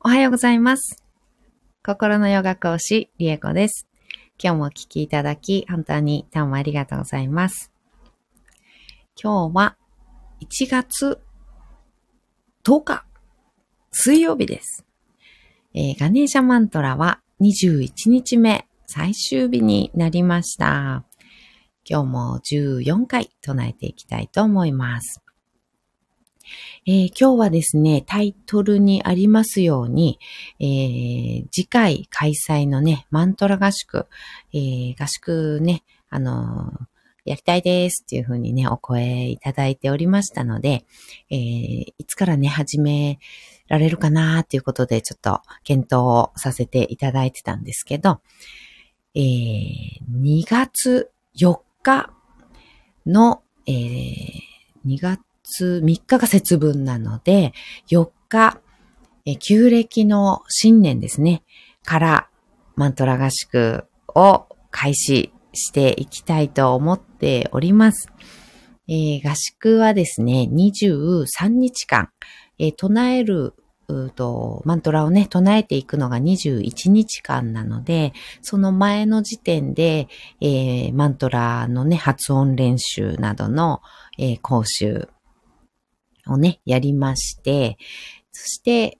おはようございます。心のヨガ講師、リエコです。今日もお聞きいただき、本当にどうもありがとうございます。今日は1月10日、水曜日です。えーガネーシャマントラは21日目、最終日になりました。今日も14回唱えていきたいと思います。えー今日はですね、タイトルにありますように、えー次回開催のね、マントラ合宿、えー合宿ね、あのやりたいですっていうふうにね、お声いただいておりましたので、えいつからね、始められるかなっていうことで、ちょっと検討をさせていただいてたんですけど、えー2月4日の、えー2月3日が節分なので、4日、旧暦の新年ですね、からマントラ合宿を開始していきたいと思っております。えー合宿はですね、23日間、えー唱えるとマントラをね、唱えていくのが21日間なので、その前の時点で、えーマントラのね、発音練習などの、えー講習をね、やりまして、そして、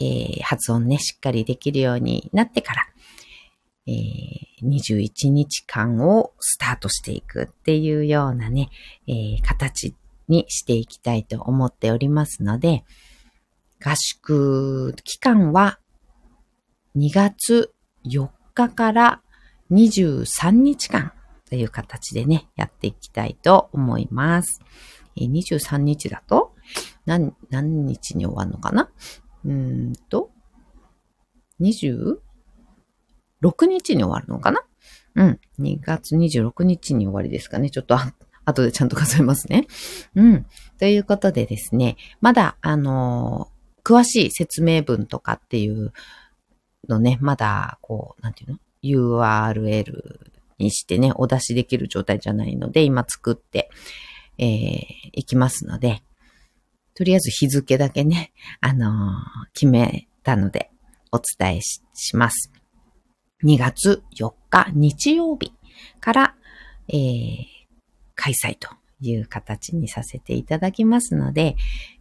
えー発音ね、しっかりできるようになってから、えー21日間をスタートしていくっていうようなね、えー形にしていきたいと思っておりますので、合宿期間は2月4日から23日間という形でね、やっていきたいと思います。23日だと何、何日に終わるのかな？うーんと、26日に終わるのかな？うん。2月26日に終わりですかね。ちょっとあ後でちゃんと数えますね。うん。ということでですね、まだ、あのー詳しい説明文とかっていうのね、まだ、こう、なんていうの ?URL にしてね、お出しできる状態じゃないので、今作って、えーいきますので、とりあえず日付だけね、あのー決めたので、お伝えします。2月4日日曜日から、えー開催という形にさせていただきますので、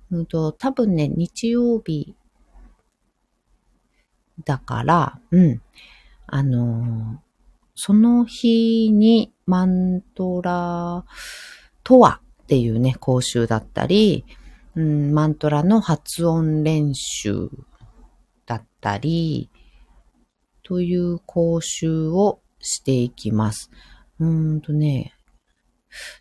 うんと、多分ね、日曜日だから、うん、あのーその日にマントラとはっていうね、講習だったり、うん、マントラの発音練習だったり、という講習をしていきます。うーんとね、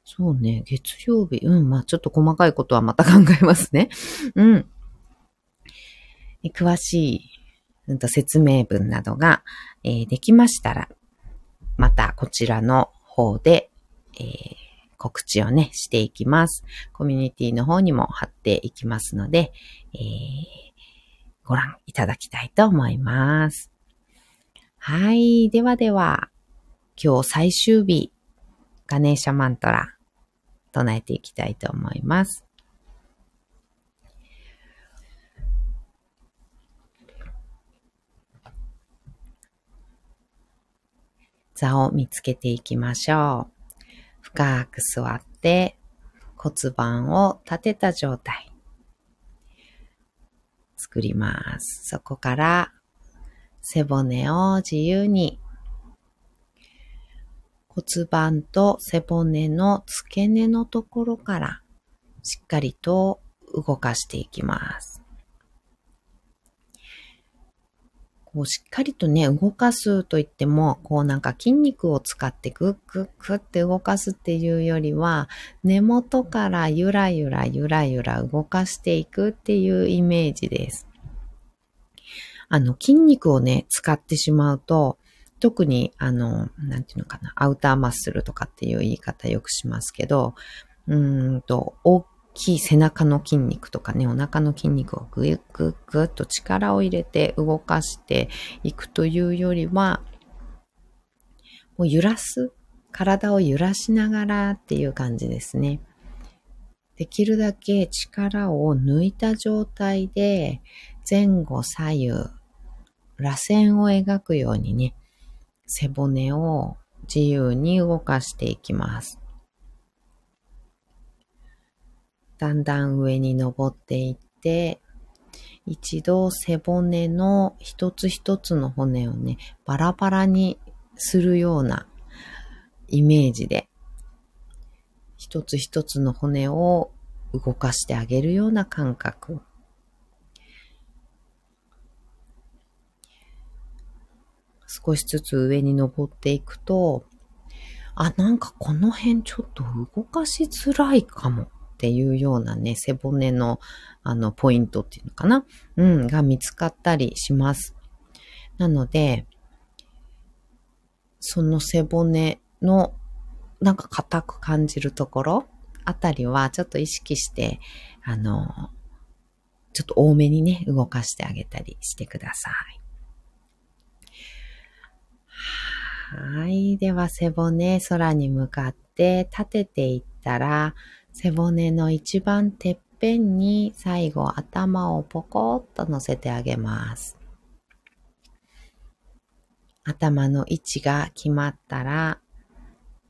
そうね、月曜日、うん、まあちょっと細かいことはまた考えますね。うん。詳しい、うんと説明文などが、えーできましたら、またこちらの方で、えー告知をね、していきます。コミュニティの方にも貼っていきますので、えーご覧いただきたいと思います。はい。ではでは、今日最終日、ガネーシャマントラ、唱えていきたいと思います。座を見つけていきましょう。深く座って骨盤を立てた状態。作ります。そこから背骨を自由に骨盤と背骨の付け根のところからしっかりと動かしていきます。こうしっかりとね、動かすといっても、こうなんか筋肉を使ってグッグッグッって動かすっていうよりは、根元からゆらゆらゆらゆら動かしていくっていうイメージです。あの、筋肉をね、使ってしまうと、特に、あの、なんていうのかな、アウターマッスルとかっていう言い方よくしますけど、うんと、大きい背中の筋肉とかね、お腹の筋肉をぐいぐっぐっと力を入れて動かしていくというよりは、もう揺らす、体を揺らしながらっていう感じですね。できるだけ力を抜いた状態で前後左右、螺旋を描くようにね、背骨を自由に動かしていきます。だんだん上に登っていって、一度背骨の一つ一つの骨をね、バラバラにするようなイメージで、一つ一つの骨を動かしてあげるような感覚。少しずつ上に登っていくと、あ、なんかこの辺ちょっと動かしづらいかもっていうようなね、背骨のあのポイントっていうのかな？うん、が見つかったりします。なので、その背骨のなんか硬く感じるところあたりはちょっと意識して、あの、ちょっと多めにね、動かしてあげたりしてください。はい。では背骨空に向かって立てていったら、背骨の一番てっぺんに最後頭をポコッと乗せてあげます。頭の位置が決まったら、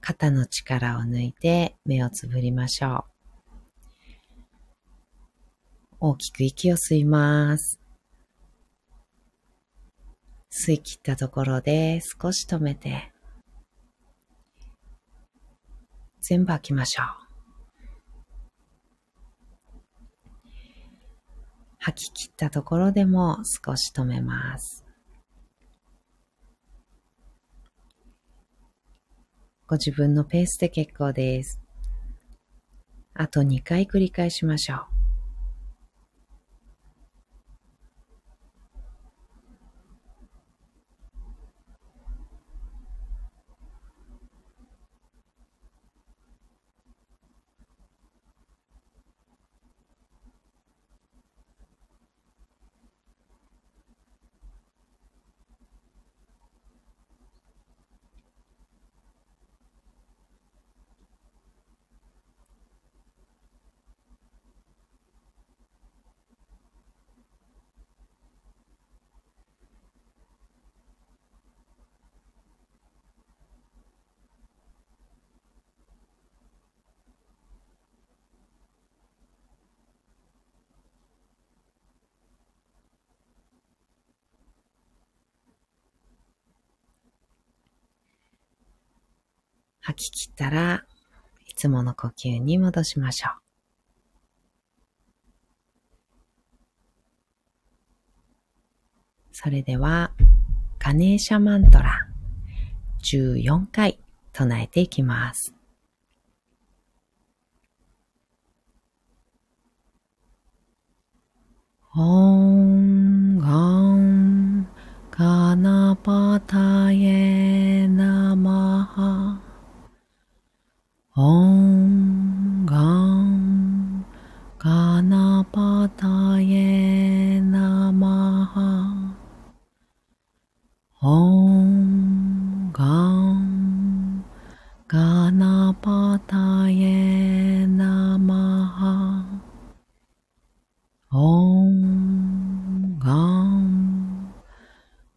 肩の力を抜いて目をつぶりましょう。大きく息を吸います。吸い切ったところで少し止めて、全部吐きましょう。吐き切ったところでも少し止めます。ご自分のペースで結構です。あと2回繰り返しましょう。吐き切ったらいつもの呼吸に戻しましょう。それでは、ガネーシャマントラ14回唱えていきます。オ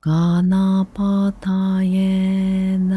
ガナパタエナ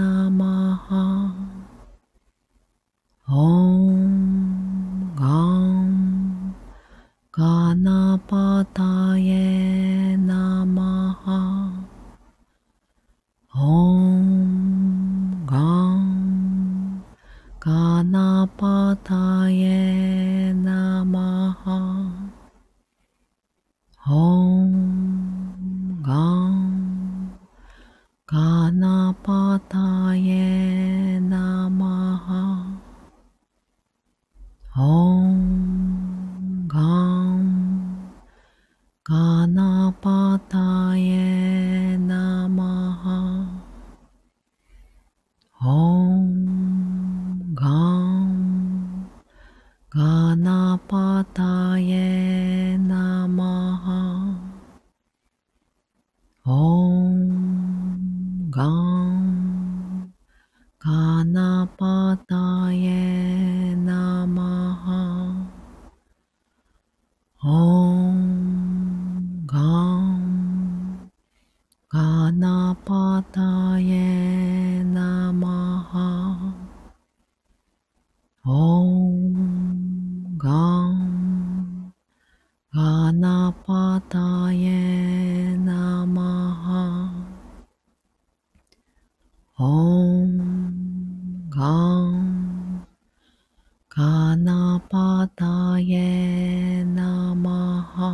Ganapataye Namaha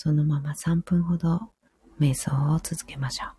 そのまま3分ほど瞑想を続けましょう。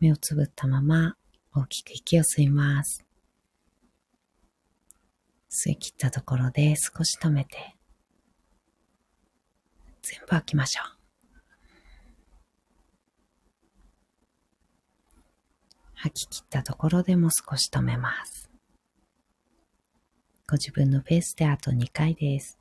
目をつぶったまま大きく息を吸います。吸い切ったところで少し止めて、全部吐きましょう。吐き切ったところでも少し止めます。ご自分のペースであと2回です。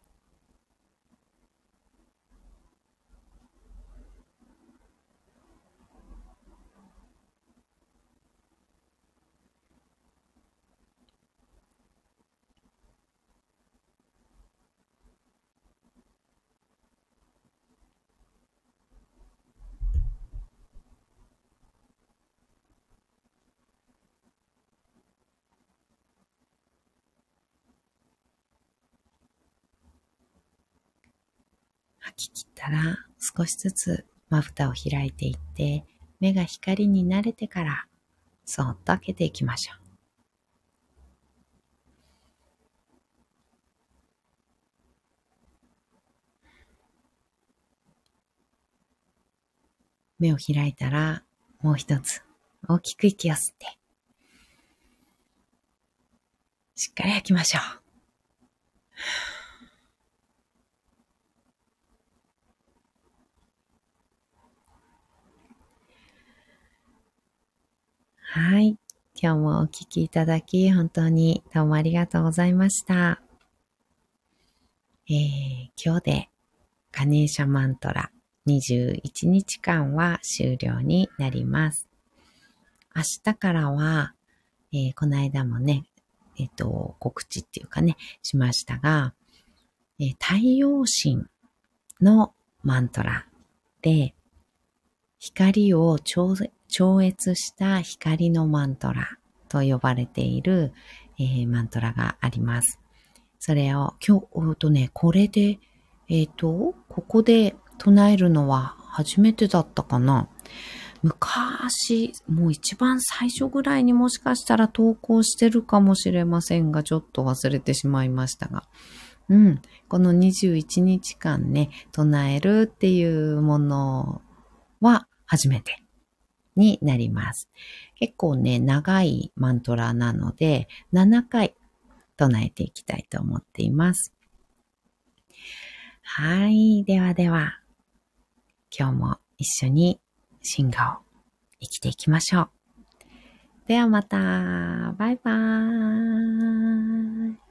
き切ったら少しずつまぶたを開いていって目が光に慣れてからそっと開けていきましょう。目を開いたらもう一つ大きく息を吸って、しっかり吐きましょう。はい。今日もお聞きいただき、本当にどうもありがとうございました。えー、今日でガネーシャマントラ21日間は終了になります。明日からは、えー、この間もね、えっ、ー、と、告知っていうかね、しましたが、えー、太陽神のマントラで、光を超超越した光のマントラと呼ばれている、えー、マントラがあります。それを今日、おとね、これで、えっ、ー、と、ここで唱えるのは初めてだったかな。昔、もう一番最初ぐらいにもしかしたら投稿してるかもしれませんが、ちょっと忘れてしまいましたが。うん。この21日間ね、唱えるっていうものは初めてになります。結構ね、長いマントラなので、7回唱えていきたいと思っています。はい。ではでは、今日も一緒に進化を生きていきましょう。ではまた。バイバーイ。